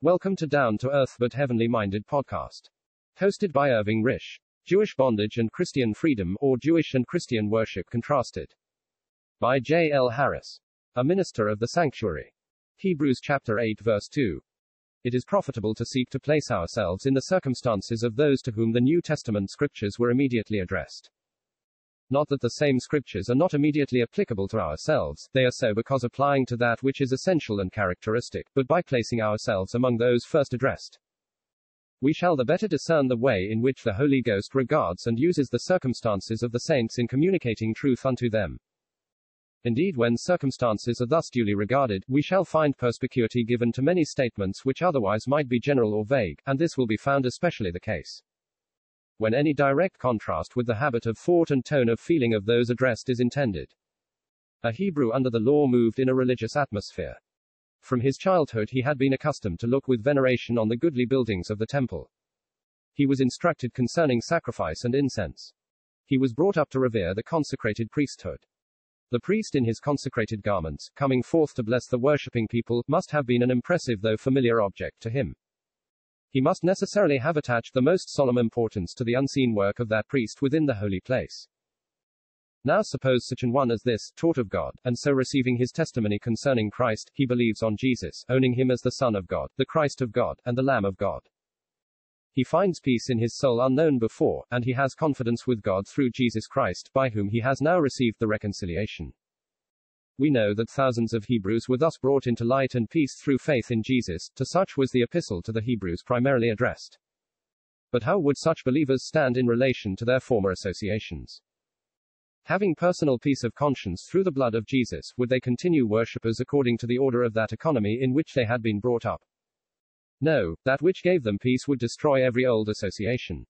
Welcome to Down to Earth but Heavenly Minded podcast. Hosted by Irving Risch. Jewish Bondage and Christian Freedom, or Jewish and Christian Worship Contrasted. By J. L. Harris. A minister of the sanctuary. Hebrews chapter 8 verse 2. It is profitable to seek to place ourselves in the circumstances of those to whom the New Testament scriptures were immediately addressed. Not that the same scriptures are not immediately applicable to ourselves, they are so because applying to that which is essential and characteristic, but by placing ourselves among those first addressed. We shall the better discern the way in which the Holy Ghost regards and uses the circumstances of the saints in communicating truth unto them. Indeed, when circumstances are thus duly regarded, we shall find perspicuity given to many statements which otherwise might be general or vague, and this will be found especially the case when any direct contrast with the habit of thought and tone of feeling of those addressed is intended. A Hebrew under the law moved in a religious atmosphere. From his childhood he had been accustomed to look with veneration on the goodly buildings of the temple. He was instructed concerning sacrifice and incense. He was brought up to revere the consecrated priesthood. The priest in his consecrated garments, coming forth to bless the worshipping people, must have been an impressive though familiar object to him. He must necessarily have attached the most solemn importance to the unseen work of that priest within the holy place. Now suppose such an one as this, taught of God, and so receiving his testimony concerning Christ, he believes on Jesus, owning him as the Son of God, the Christ of God, and the Lamb of God. He finds peace in his soul unknown before, and he has confidence with God through Jesus Christ, by whom he has now received the reconciliation. We know that thousands of Hebrews were thus brought into light and peace through faith in Jesus, to such was the epistle to the Hebrews primarily addressed. But how would such believers stand in relation to their former associations? Having personal peace of conscience through the blood of Jesus, would they continue worshippers according to the order of that economy in which they had been brought up? No, that which gave them peace would destroy every old association.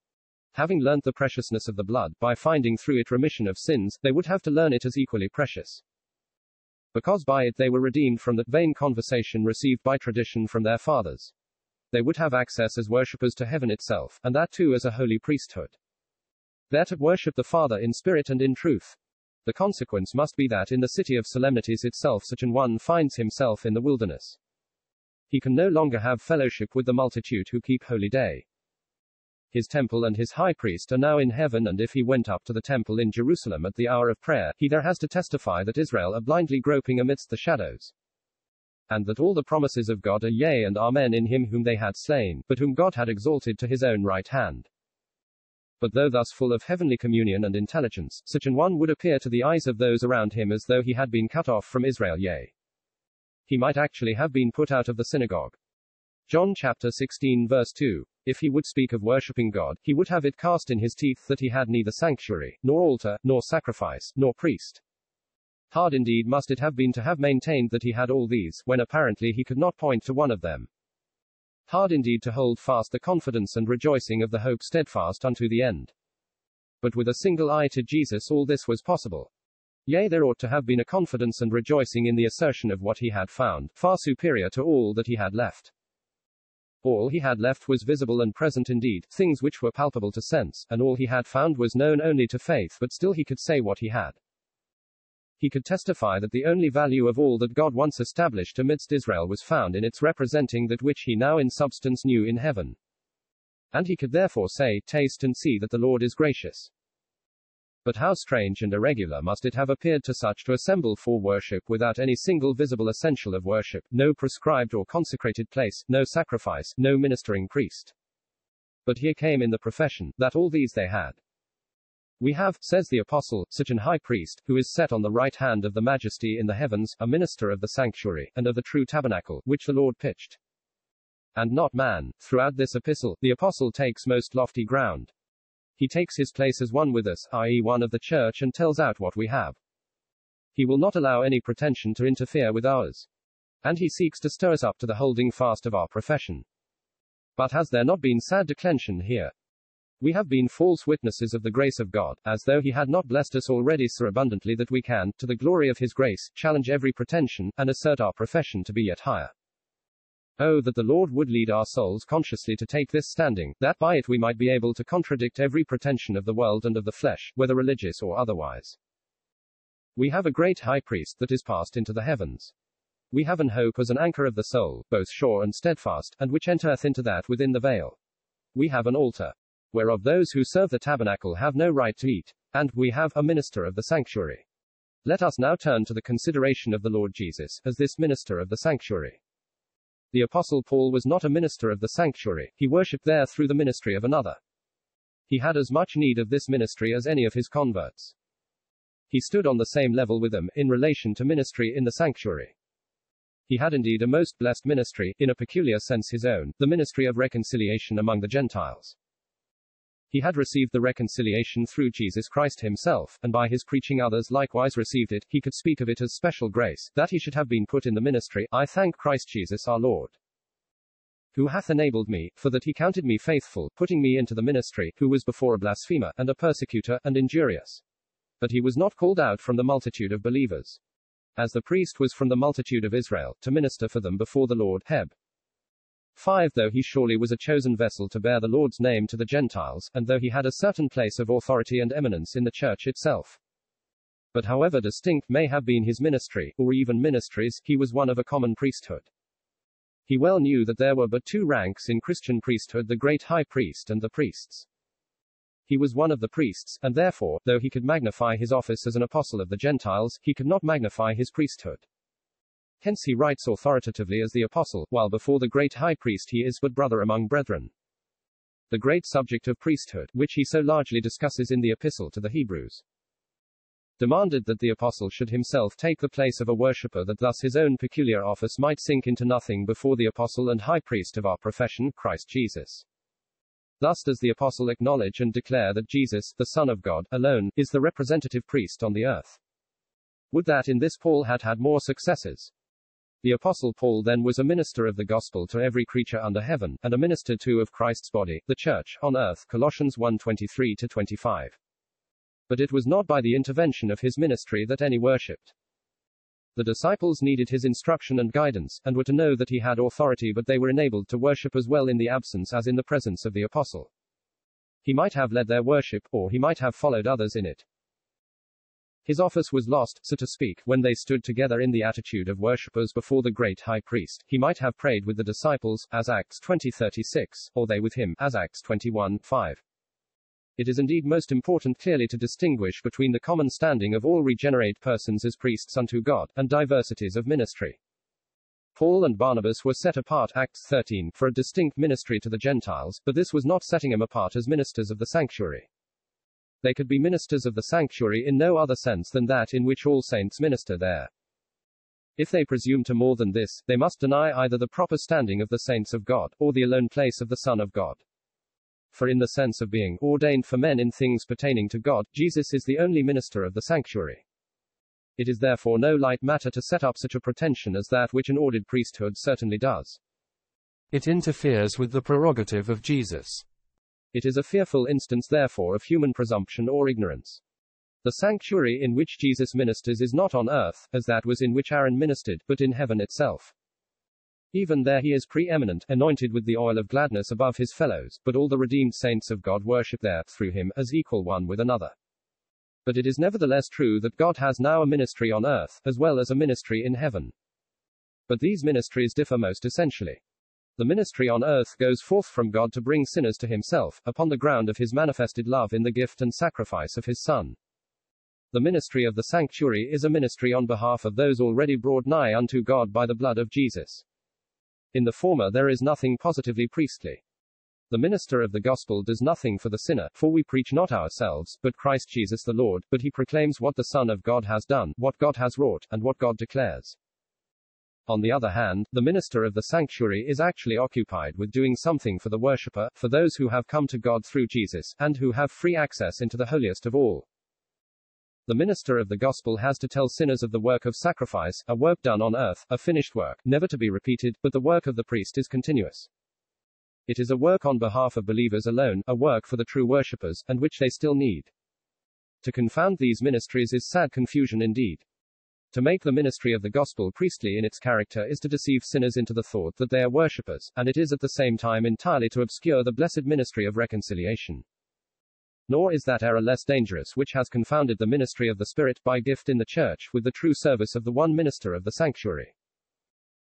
Having learnt the preciousness of the blood, by finding through it remission of sins, they would have to learn it as equally precious because by it they were redeemed from that vain conversation received by tradition from their fathers. They would have access as worshippers to heaven itself, and that too as a holy priesthood. There to worship the Father in spirit and in truth. The consequence must be that in the city of solemnities itself such an one finds himself in the wilderness. He can no longer have fellowship with the multitude who keep holy day. His temple and his high priest are now in heaven, and if he went up to the temple in Jerusalem at the hour of prayer, he there has to testify that Israel are blindly groping amidst the shadows. And that all the promises of God are yea and amen in him whom they had slain, but whom God had exalted to his own right hand. But though thus full of heavenly communion and intelligence, such an one would appear to the eyes of those around him as though he had been cut off from Israel, yea. He might actually have been put out of the synagogue. John chapter 16 verse 2. If he would speak of worshipping God, he would have it cast in his teeth that he had neither sanctuary, nor altar, nor sacrifice, nor priest. Hard indeed must it have been to have maintained that he had all these, when apparently he could not point to one of them. Hard indeed to hold fast the confidence and rejoicing of the hope steadfast unto the end. But with a single eye to Jesus all this was possible. Yea, there ought to have been a confidence and rejoicing in the assertion of what he had found, far superior to all that he had left. All he had left was visible and present indeed, things which were palpable to sense, and all he had found was known only to faith, but still he could say what he had. He could testify that the only value of all that God once established amidst Israel was found in its representing that which he now in substance knew in heaven. And he could therefore say, Taste and see that the Lord is gracious. But how strange and irregular must it have appeared to such to assemble for worship without any single visible essential of worship, no prescribed or consecrated place, no sacrifice, no ministering priest. But here came in the profession, that all these they had. We have, says the apostle, such an high priest, who is set on the right hand of the majesty in the heavens, a minister of the sanctuary, and of the true tabernacle, which the Lord pitched. And not man. Throughout this epistle, the apostle takes most lofty ground. He takes his place as one with us, i.e., one of the church, and tells out what we have. He will not allow any pretension to interfere with ours. And he seeks to stir us up to the holding fast of our profession. But has there not been sad declension here? We have been false witnesses of the grace of God, as though he had not blessed us already so abundantly that we can, to the glory of his grace, challenge every pretension, and assert our profession to be yet higher. Oh, that the Lord would lead our souls consciously to take this standing, that by it we might be able to contradict every pretension of the world and of the flesh, whether religious or otherwise. We have a great high priest that is passed into the heavens. We have an hope as an anchor of the soul, both sure and steadfast, and which entereth into that within the veil. We have an altar, whereof those who serve the tabernacle have no right to eat, and we have a minister of the sanctuary. Let us now turn to the consideration of the Lord Jesus, as this minister of the sanctuary. The Apostle Paul was not a minister of the sanctuary, he worshipped there through the ministry of another. He had as much need of this ministry as any of his converts. He stood on the same level with them, in relation to ministry in the sanctuary. He had indeed a most blessed ministry, in a peculiar sense his own, the ministry of reconciliation among the Gentiles. He had received the reconciliation through Jesus Christ himself, and by his preaching others likewise received it, he could speak of it as special grace, that he should have been put in the ministry, I thank Christ Jesus our Lord. Who hath enabled me, for that he counted me faithful, putting me into the ministry, who was before a blasphemer, and a persecutor, and injurious. But he was not called out from the multitude of believers as the priest was from the multitude of Israel, to minister for them before the Lord. Heb. 5. Though he surely was a chosen vessel to bear the Lord's name to the Gentiles, and though he had a certain place of authority and eminence in the church itself. But however distinct may have been his ministry, or even ministries, he was one of a common priesthood. He well knew that there were but two ranks in Christian priesthood the great high priest and the priests. He was one of the priests, and therefore, though he could magnify his office as an apostle of the Gentiles, he could not magnify his priesthood. Hence he writes authoritatively as the apostle, while before the great high priest he is but brother among brethren. The great subject of priesthood, which he so largely discusses in the epistle to the Hebrews, demanded that the apostle should himself take the place of a worshipper that thus his own peculiar office might sink into nothing before the apostle and high priest of our profession, Christ Jesus. Thus does the apostle acknowledge and declare that Jesus, the Son of God, alone, is the representative priest on the earth. Would that in this Paul had had more successes. The apostle Paul then was a minister of the gospel to every creature under heaven, and a minister too of Christ's body, the church, on earth, Colossians 1:23 25. But it was not by the intervention of his ministry that any worshipped. The disciples needed his instruction and guidance, and were to know that he had authority, but they were enabled to worship as well in the absence as in the presence of the apostle. He might have led their worship, or he might have followed others in it. His office was lost, so to speak, when they stood together in the attitude of worshippers before the great high priest. He might have prayed with the disciples, as Acts 20:36, or they with him, as Acts 21:5. It is indeed most important clearly to distinguish between the common standing of all regenerate persons as priests unto God, and diversities of ministry. Paul and Barnabas were set apart, Acts 13, for a distinct ministry to the Gentiles, but this was not setting them apart as ministers of the sanctuary. They could be ministers of the sanctuary in no other sense than that in which all saints minister there. If they presume to more than this, they must deny either the proper standing of the saints of God, or the alone place of the Son of God. For in the sense of being ordained for men in things pertaining to God, Jesus is the only minister of the sanctuary. It is therefore no light matter to set up such a pretension as that which an ordered priesthood certainly does. It interferes with the prerogative of Jesus. It is a fearful instance, therefore, of human presumption or ignorance. The sanctuary in which Jesus ministers is not on earth, as that was in which Aaron ministered, but in heaven itself. Even there he is preeminent, anointed with the oil of gladness above his fellows, but all the redeemed saints of God worship there, through him, as equal one with another. But it is nevertheless true that God has now a ministry on earth, as well as a ministry in heaven. But these ministries differ most essentially. The ministry on earth goes forth from God to bring sinners to himself, upon the ground of his manifested love in the gift and sacrifice of his Son. The ministry of the sanctuary is a ministry on behalf of those already brought nigh unto God by the blood of Jesus. In the former there is nothing positively priestly. The minister of the gospel does nothing for the sinner, for we preach not ourselves, but Christ Jesus the Lord, but he proclaims what the Son of God has done, what God has wrought, and what God declares. On the other hand, the minister of the sanctuary is actually occupied with doing something for the worshipper, for those who have come to God through Jesus, and who have free access into the holiest of all. The minister of the gospel has to tell sinners of the work of sacrifice, a work done on earth, a finished work, never to be repeated, but the work of the priest is continuous. It is a work on behalf of believers alone, a work for the true worshippers, and which they still need. To confound these ministries is sad confusion indeed. To make the ministry of the gospel priestly in its character is to deceive sinners into the thought that they are worshippers, and it is at the same time entirely to obscure the blessed ministry of reconciliation. Nor is that error less dangerous which has confounded the ministry of the Spirit by gift in the Church with the true service of the one minister of the sanctuary.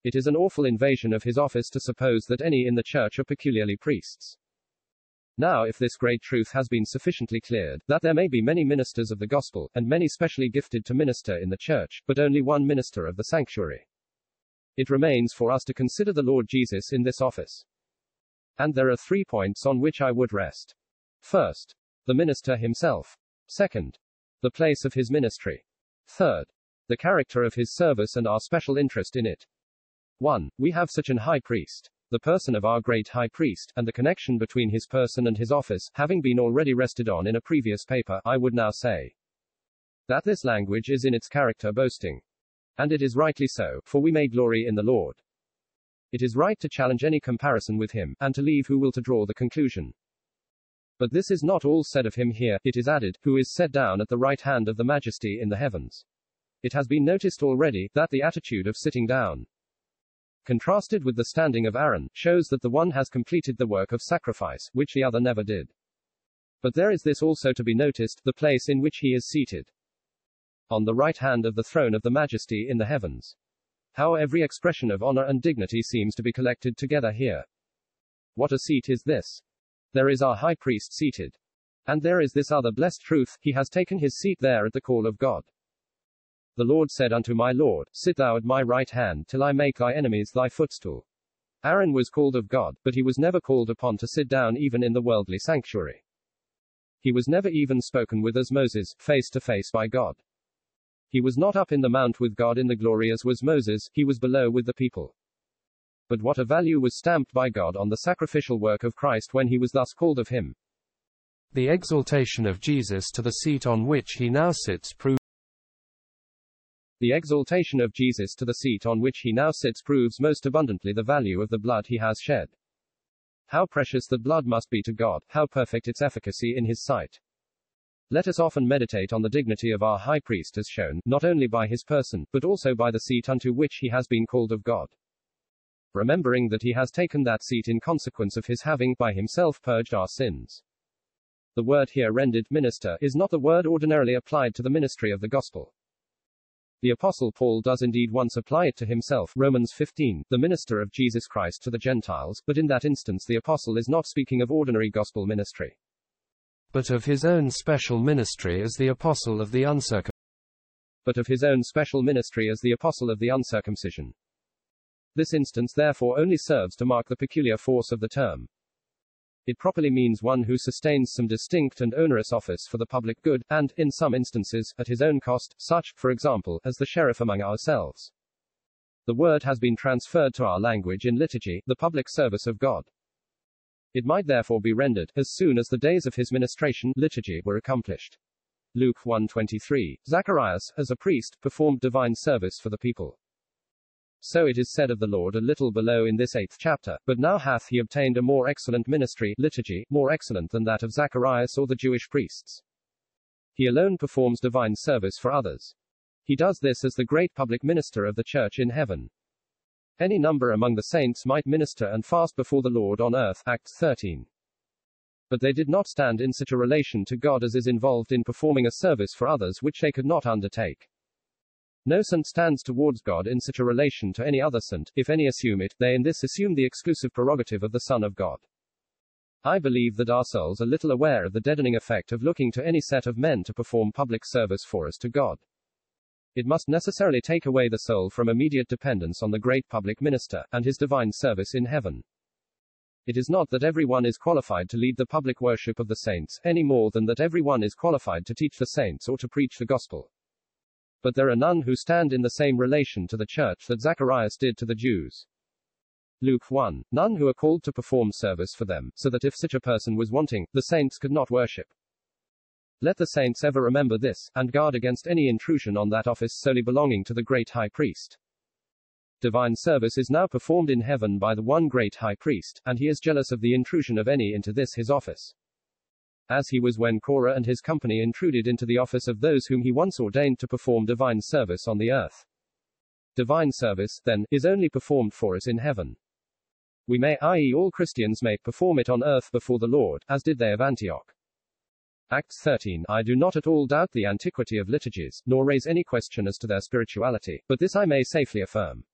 It is an awful invasion of his office to suppose that any in the church are peculiarly priests. Now, if this great truth has been sufficiently cleared, that there may be many ministers of the gospel, and many specially gifted to minister in the church, but only one minister of the sanctuary. It remains for us to consider the Lord Jesus in this office. And there are three points on which I would rest. First, the minister himself. Second, the place of his ministry. Third, the character of his service and our special interest in it. 1. We have such an high priest the person of our great high priest, and the connection between his person and his office, having been already rested on in a previous paper, I would now say that this language is in its character boasting. And it is rightly so, for we may glory in the Lord. It is right to challenge any comparison with him, and to leave who will to draw the conclusion. But this is not all said of him here, it is added, who is set down at the right hand of the majesty in the heavens. It has been noticed already, that the attitude of sitting down, contrasted with the standing of Aaron, shows that the one has completed the work of sacrifice, which the other never did. But there is this also to be noticed, the place in which he is seated. On the right hand of the throne of the majesty in the heavens. How every expression of honor and dignity seems to be collected together here. What a seat is this! There is our high priest seated. And there is this other blessed truth, he has taken his seat there at the call of God. The Lord said unto my Lord, Sit thou at my right hand, till I make thy enemies thy footstool. Aaron was called of God, but he was never called upon to sit down even in the worldly sanctuary. He was never even spoken with as Moses, face to face by God. He was not up in the mount with God in the glory as was Moses, he was below with the people. But what a value was stamped by God on the sacrificial work of Christ when he was thus called of him. The exaltation of Jesus to the seat on which he now sits proves the exaltation of Jesus to the seat on which he now sits proves most abundantly the value of the blood he has shed. How precious that blood must be to God, how perfect its efficacy in his sight. Let us often meditate on the dignity of our high priest as shown, not only by his person, but also by the seat unto which he has been called of God. Remembering that he has taken that seat in consequence of his having, by himself, purged our sins. The word here rendered minister is not the word ordinarily applied to the ministry of the gospel. The Apostle Paul does indeed once apply it to himself, Romans 15, the minister of Jesus Christ to the Gentiles, but in that instance the Apostle is not speaking of ordinary gospel ministry. But of his own special ministry as the Apostle of the uncircumcision. But of his own special ministry as the Apostle of the uncircumcision. This instance therefore only serves to mark the peculiar force of the term. It properly means one who sustains some distinct and onerous office for the public good, and, in some instances, at his own cost, such, for example, as the sheriff among ourselves. The word has been transferred to our language in liturgy, the public service of God. It might therefore be rendered, as soon as the days of his ministration, liturgy, were accomplished. Luke 1:23. Zacharias, as a priest, performed divine service for the people. So it is said of the Lord a little below in this eighth chapter, but now hath he obtained a more excellent ministry, liturgy, more excellent than that of Zacharias or the Jewish priests. He alone performs divine service for others. He does this as the great public minister of the church in heaven. Any number among the saints might minister and fast before the Lord on earth, Acts 13. But they did not stand in such a relation to God as is involved in performing a service for others which they could not undertake. No saint stands towards God in such a relation to any other saint, if any assume it, they in this assume the exclusive prerogative of the Son of God. I believe that our souls are little aware of the deadening effect of looking to any set of men to perform public service for us to God. It must necessarily take away the soul from immediate dependence on the great public minister, and his divine service in heaven. It is not that every one is qualified to lead the public worship of the saints, any more than that every one is qualified to teach the saints or to preach the gospel. But there are none who stand in the same relation to the church that Zacharias did to the Jews. Luke 1. None who are called to perform service for them, so that if such a person was wanting, the saints could not worship. Let the saints ever remember this, and guard against any intrusion on that office solely belonging to the great high priest. Divine service is now performed in heaven by the one great high priest, and he is jealous of the intrusion of any into this his office as he was when Korah and his company intruded into the office of those whom he once ordained to perform divine service on the earth. Divine service, then, is only performed for us in heaven. We may, i.e., all Christians may, perform it on earth before the Lord, as did they of Antioch. Acts 13 I do not at all doubt the antiquity of liturgies, nor raise any question as to their spirituality, but this I may safely affirm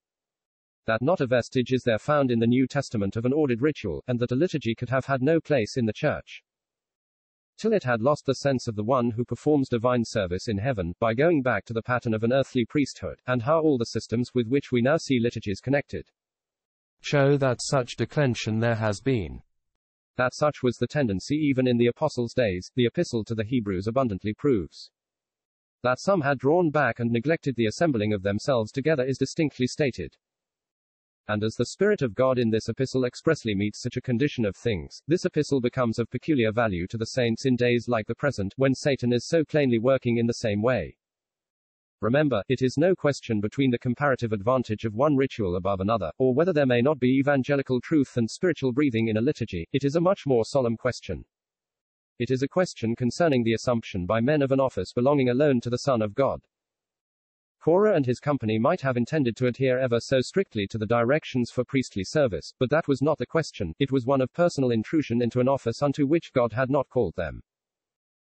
that not a vestige is there found in the New Testament of an ordered ritual, and that a liturgy could have had no place in the church. Till it had lost the sense of the one who performs divine service in heaven, by going back to the pattern of an earthly priesthood, and how all the systems with which we now see liturgies connected show that such declension there has been. That such was the tendency even in the apostles' days, the epistle to the Hebrews abundantly proves. That some had drawn back and neglected the assembling of themselves together is distinctly stated. And as the Spirit of God in this epistle expressly meets such a condition of things, this epistle becomes of peculiar value to the saints in days like the present, when Satan is so plainly working in the same way. Remember, it is no question between the comparative advantage of one ritual above another, or whether there may not be evangelical truth and spiritual breathing in a liturgy, it is a much more solemn question. It is a question concerning the assumption by men of an office belonging alone to the Son of God. Korah and his company might have intended to adhere ever so strictly to the directions for priestly service, but that was not the question, it was one of personal intrusion into an office unto which God had not called them.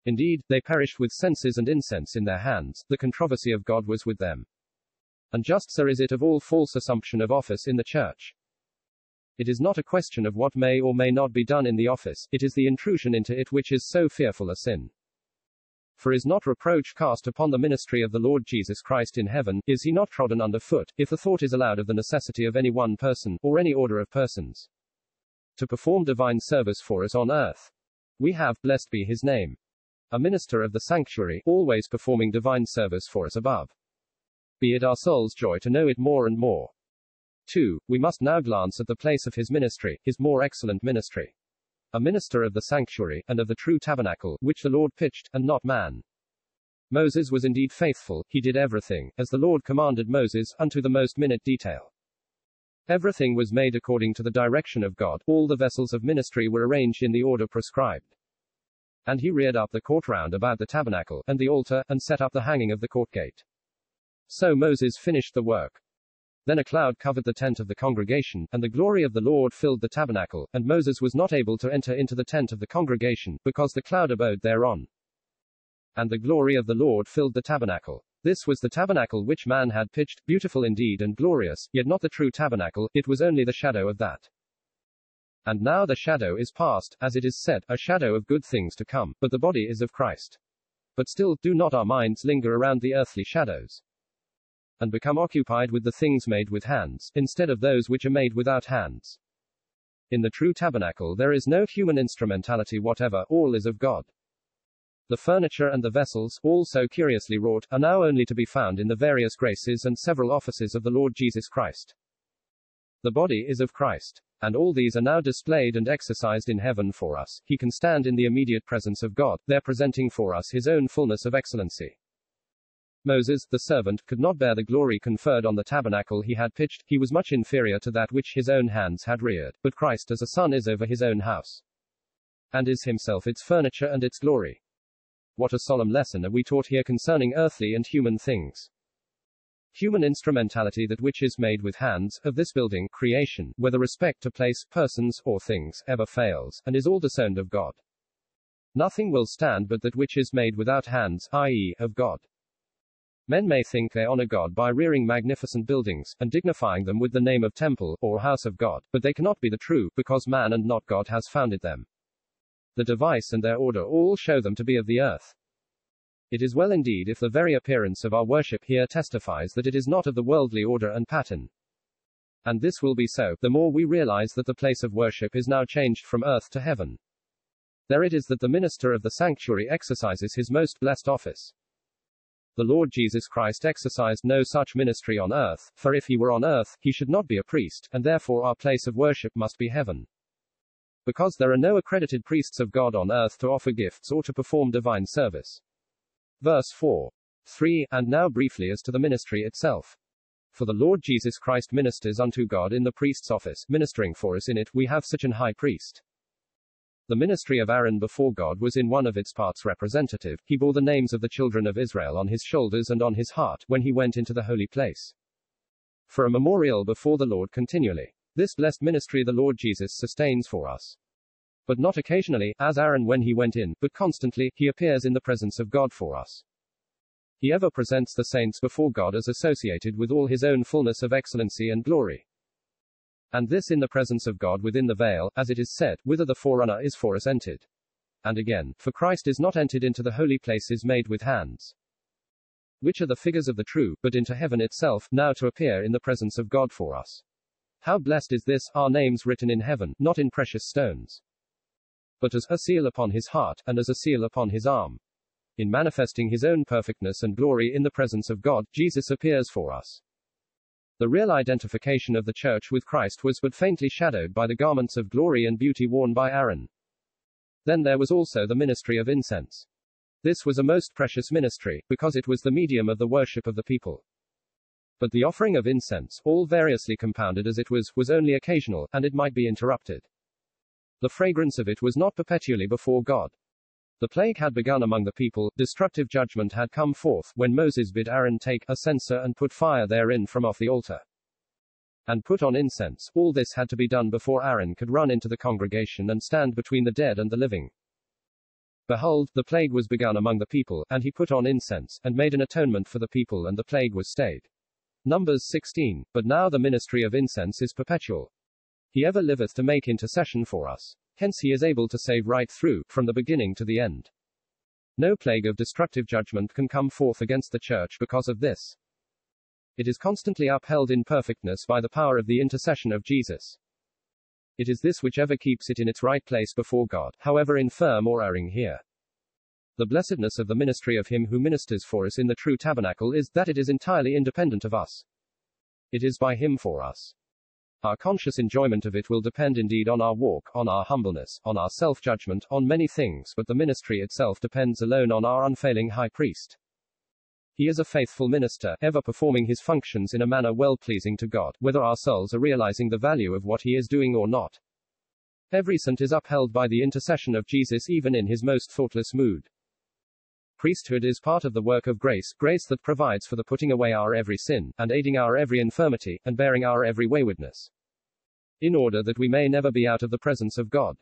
Indeed, they perished with censers and incense in their hands, the controversy of God was with them. And just so is it of all false assumption of office in the church. It is not a question of what may or may not be done in the office, it is the intrusion into it which is so fearful a sin. For is not reproach cast upon the ministry of the Lord Jesus Christ in heaven, is he not trodden under foot, if the thought is allowed of the necessity of any one person, or any order of persons, to perform divine service for us on earth? We have, blessed be his name, a minister of the sanctuary, always performing divine service for us above. Be it our soul's joy to know it more and more. 2. We must now glance at the place of his ministry, his more excellent ministry a minister of the sanctuary, and of the true tabernacle, which the Lord pitched, and not man. Moses was indeed faithful, he did everything, as the Lord commanded Moses, unto the most minute detail. Everything was made according to the direction of God, all the vessels of ministry were arranged in the order prescribed. And he reared up the court round about the tabernacle, and the altar, and set up the hanging of the court gate. So Moses finished the work. Then a cloud covered the tent of the congregation, and the glory of the Lord filled the tabernacle, and Moses was not able to enter into the tent of the congregation, because the cloud abode thereon. And the glory of the Lord filled the tabernacle. This was the tabernacle which man had pitched, beautiful indeed and glorious, yet not the true tabernacle, it was only the shadow of that. And now the shadow is past, as it is said, a shadow of good things to come, but the body is of Christ. But still, do not our minds linger around the earthly shadows? And become occupied with the things made with hands, instead of those which are made without hands. In the true tabernacle there is no human instrumentality whatever, all is of God. The furniture and the vessels, all so curiously wrought, are now only to be found in the various graces and several offices of the Lord Jesus Christ. The body is of Christ. And all these are now displayed and exercised in heaven for us. He can stand in the immediate presence of God, there presenting for us his own fullness of excellency. Moses, the servant, could not bear the glory conferred on the tabernacle he had pitched, he was much inferior to that which his own hands had reared, but Christ as a son is over his own house, and is himself its furniture and its glory. What a solemn lesson are we taught here concerning earthly and human things. Human instrumentality that which is made with hands, of this building, creation, whether respect to place, persons, or things, ever fails, and is all disowned of God. Nothing will stand but that which is made without hands, i.e., of God. Men may think they honor God by rearing magnificent buildings, and dignifying them with the name of temple, or house of God, but they cannot be the true, because man and not God has founded them. The device and their order all show them to be of the earth. It is well indeed if the very appearance of our worship here testifies that it is not of the worldly order and pattern. And this will be so, the more we realize that the place of worship is now changed from earth to heaven. There it is that the minister of the sanctuary exercises his most blessed office. The Lord Jesus Christ exercised no such ministry on earth, for if he were on earth, he should not be a priest, and therefore our place of worship must be heaven. Because there are no accredited priests of God on earth to offer gifts or to perform divine service. Verse 4. 3. And now briefly as to the ministry itself. For the Lord Jesus Christ ministers unto God in the priest's office, ministering for us in it, we have such an high priest. The ministry of Aaron before God was in one of its parts representative. He bore the names of the children of Israel on his shoulders and on his heart, when he went into the holy place. For a memorial before the Lord continually. This blessed ministry the Lord Jesus sustains for us. But not occasionally, as Aaron when he went in, but constantly, he appears in the presence of God for us. He ever presents the saints before God as associated with all his own fullness of excellency and glory. And this in the presence of God within the veil, as it is said, whither the forerunner is for us entered. And again, for Christ is not entered into the holy places made with hands. Which are the figures of the true, but into heaven itself, now to appear in the presence of God for us. How blessed is this, our names written in heaven, not in precious stones, but as a seal upon his heart, and as a seal upon his arm. In manifesting his own perfectness and glory in the presence of God, Jesus appears for us. The real identification of the church with Christ was but faintly shadowed by the garments of glory and beauty worn by Aaron. Then there was also the ministry of incense. This was a most precious ministry, because it was the medium of the worship of the people. But the offering of incense, all variously compounded as it was, was only occasional, and it might be interrupted. The fragrance of it was not perpetually before God. The plague had begun among the people, destructive judgment had come forth, when Moses bid Aaron take a censer and put fire therein from off the altar. And put on incense. All this had to be done before Aaron could run into the congregation and stand between the dead and the living. Behold, the plague was begun among the people, and he put on incense, and made an atonement for the people, and the plague was stayed. Numbers 16. But now the ministry of incense is perpetual. He ever liveth to make intercession for us. Hence he is able to save right through, from the beginning to the end. No plague of destructive judgment can come forth against the church because of this. It is constantly upheld in perfectness by the power of the intercession of Jesus. It is this which ever keeps it in its right place before God, however infirm or erring here. The blessedness of the ministry of him who ministers for us in the true tabernacle is that it is entirely independent of us. It is by him for us. Our conscious enjoyment of it will depend indeed on our walk, on our humbleness, on our self judgment, on many things, but the ministry itself depends alone on our unfailing high priest. He is a faithful minister, ever performing his functions in a manner well pleasing to God, whether our souls are realizing the value of what he is doing or not. Every saint is upheld by the intercession of Jesus even in his most thoughtless mood. Priesthood is part of the work of grace, grace that provides for the putting away our every sin, and aiding our every infirmity, and bearing our every waywardness. In order that we may never be out of the presence of God.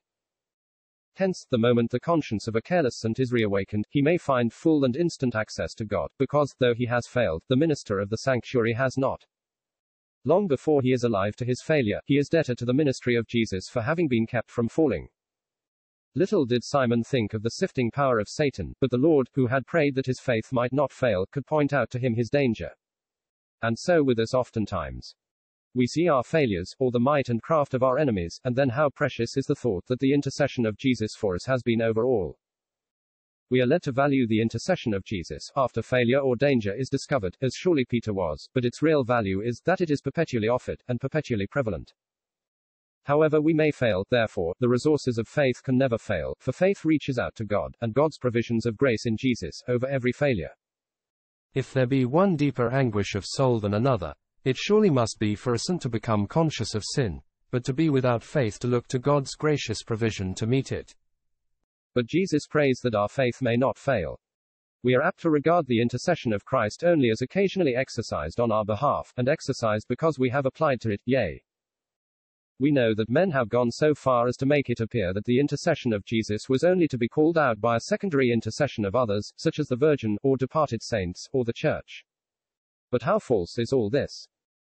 Hence, the moment the conscience of a careless saint is reawakened, he may find full and instant access to God, because, though he has failed, the minister of the sanctuary has not. Long before he is alive to his failure, he is debtor to the ministry of Jesus for having been kept from falling. Little did Simon think of the sifting power of Satan, but the Lord, who had prayed that his faith might not fail, could point out to him his danger. And so with us oftentimes. We see our failures, or the might and craft of our enemies, and then how precious is the thought that the intercession of Jesus for us has been over all. We are led to value the intercession of Jesus, after failure or danger is discovered, as surely Peter was, but its real value is, that it is perpetually offered, and perpetually prevalent. However we may fail, therefore, the resources of faith can never fail, for faith reaches out to God, and God's provisions of grace in Jesus, over every failure. If there be one deeper anguish of soul than another, it surely must be for a sin to become conscious of sin, but to be without faith to look to God's gracious provision to meet it. But Jesus prays that our faith may not fail. We are apt to regard the intercession of Christ only as occasionally exercised on our behalf, and exercised because we have applied to it, yea, we know that men have gone so far as to make it appear that the intercession of Jesus was only to be called out by a secondary intercession of others, such as the Virgin, or departed saints, or the Church. But how false is all this?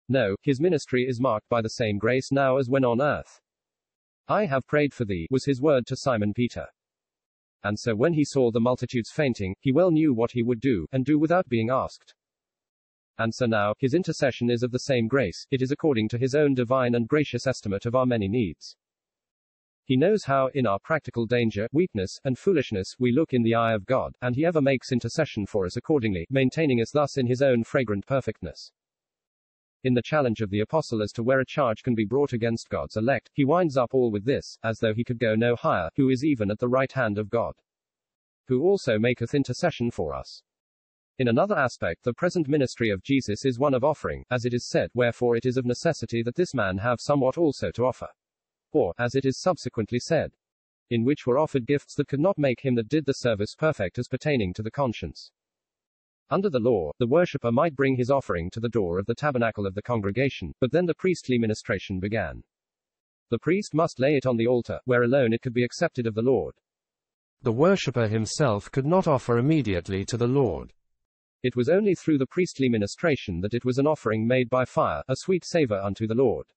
No, his ministry is marked by the same grace now as when on earth. I have prayed for thee, was his word to Simon Peter. And so when he saw the multitudes fainting, he well knew what he would do, and do without being asked. And so now, his intercession is of the same grace, it is according to his own divine and gracious estimate of our many needs. He knows how, in our practical danger, weakness, and foolishness, we look in the eye of God, and he ever makes intercession for us accordingly, maintaining us thus in his own fragrant perfectness. In the challenge of the apostle as to where a charge can be brought against God's elect, he winds up all with this, as though he could go no higher, who is even at the right hand of God. Who also maketh intercession for us. In another aspect, the present ministry of Jesus is one of offering, as it is said, wherefore it is of necessity that this man have somewhat also to offer. Or, as it is subsequently said, in which were offered gifts that could not make him that did the service perfect as pertaining to the conscience. Under the law, the worshipper might bring his offering to the door of the tabernacle of the congregation, but then the priestly ministration began. The priest must lay it on the altar, where alone it could be accepted of the Lord. The worshipper himself could not offer immediately to the Lord. It was only through the priestly ministration that it was an offering made by fire, a sweet savor unto the Lord.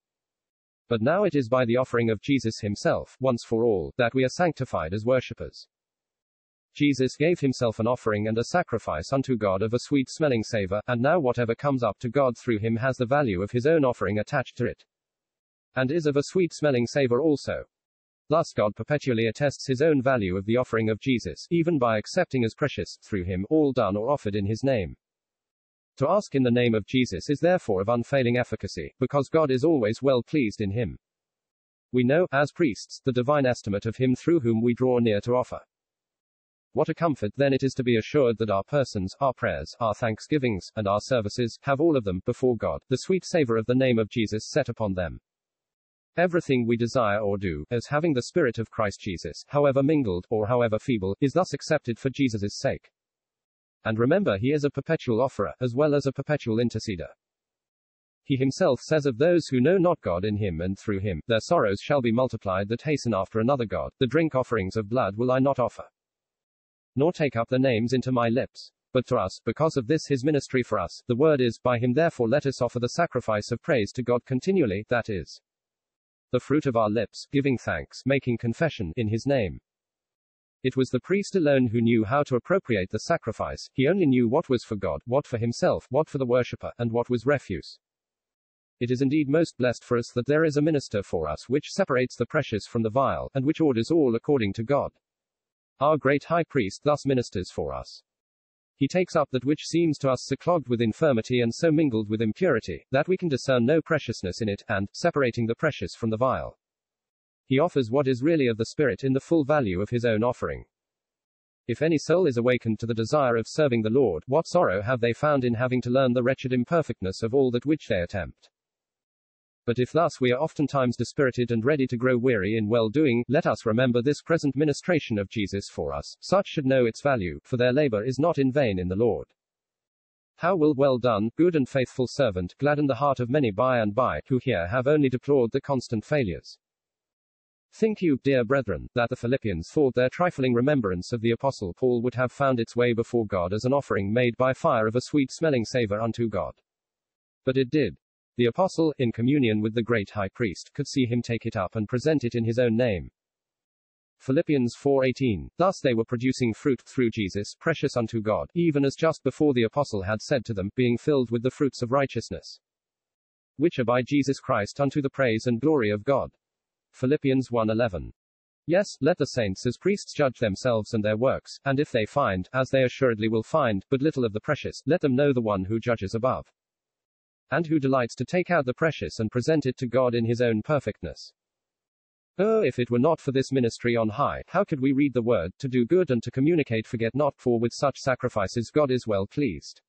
But now it is by the offering of Jesus himself, once for all, that we are sanctified as worshippers. Jesus gave himself an offering and a sacrifice unto God of a sweet smelling savor, and now whatever comes up to God through him has the value of his own offering attached to it. And is of a sweet smelling savor also. Thus God perpetually attests his own value of the offering of Jesus, even by accepting as precious, through him, all done or offered in his name. To ask in the name of Jesus is therefore of unfailing efficacy, because God is always well pleased in him. We know, as priests, the divine estimate of him through whom we draw near to offer. What a comfort then it is to be assured that our persons, our prayers, our thanksgivings, and our services, have all of them, before God, the sweet savor of the name of Jesus set upon them. Everything we desire or do, as having the Spirit of Christ Jesus, however mingled, or however feeble, is thus accepted for Jesus' sake. And remember, he is a perpetual offerer, as well as a perpetual interceder. He himself says of those who know not God in him and through him, their sorrows shall be multiplied that hasten after another God, the drink offerings of blood will I not offer. Nor take up the names into my lips. But to us, because of this his ministry for us, the word is, by him therefore let us offer the sacrifice of praise to God continually, that is, the fruit of our lips, giving thanks, making confession, in his name. It was the priest alone who knew how to appropriate the sacrifice, he only knew what was for God, what for himself, what for the worshipper, and what was refuse. It is indeed most blessed for us that there is a minister for us which separates the precious from the vile, and which orders all according to God. Our great high priest thus ministers for us. He takes up that which seems to us so clogged with infirmity and so mingled with impurity, that we can discern no preciousness in it, and, separating the precious from the vile, he offers what is really of the Spirit in the full value of his own offering. If any soul is awakened to the desire of serving the Lord, what sorrow have they found in having to learn the wretched imperfectness of all that which they attempt? But if thus we are oftentimes dispirited and ready to grow weary in well doing, let us remember this present ministration of Jesus for us. Such should know its value, for their labor is not in vain in the Lord. How will well done, good and faithful servant, gladden the heart of many by and by, who here have only deplored the constant failures. Think you, dear brethren, that the Philippians thought their trifling remembrance of the Apostle Paul would have found its way before God as an offering made by fire of a sweet smelling savor unto God? But it did. The apostle, in communion with the great high priest, could see him take it up and present it in his own name. Philippians 4:18 Thus they were producing fruit through Jesus precious unto God even as just before the apostle had said to them being filled with the fruits of righteousness which are by Jesus Christ unto the praise and glory of God Philippians 1:11 Yes, let the saints as priests judge themselves and their works, and if they find, as they assuredly will find, but little of the precious, let them know the one who judges above and who delights to take out the precious and present it to God in his own perfectness. Oh, if it were not for this ministry on high, how could we read the word, to do good and to communicate forget not, for with such sacrifices God is well pleased.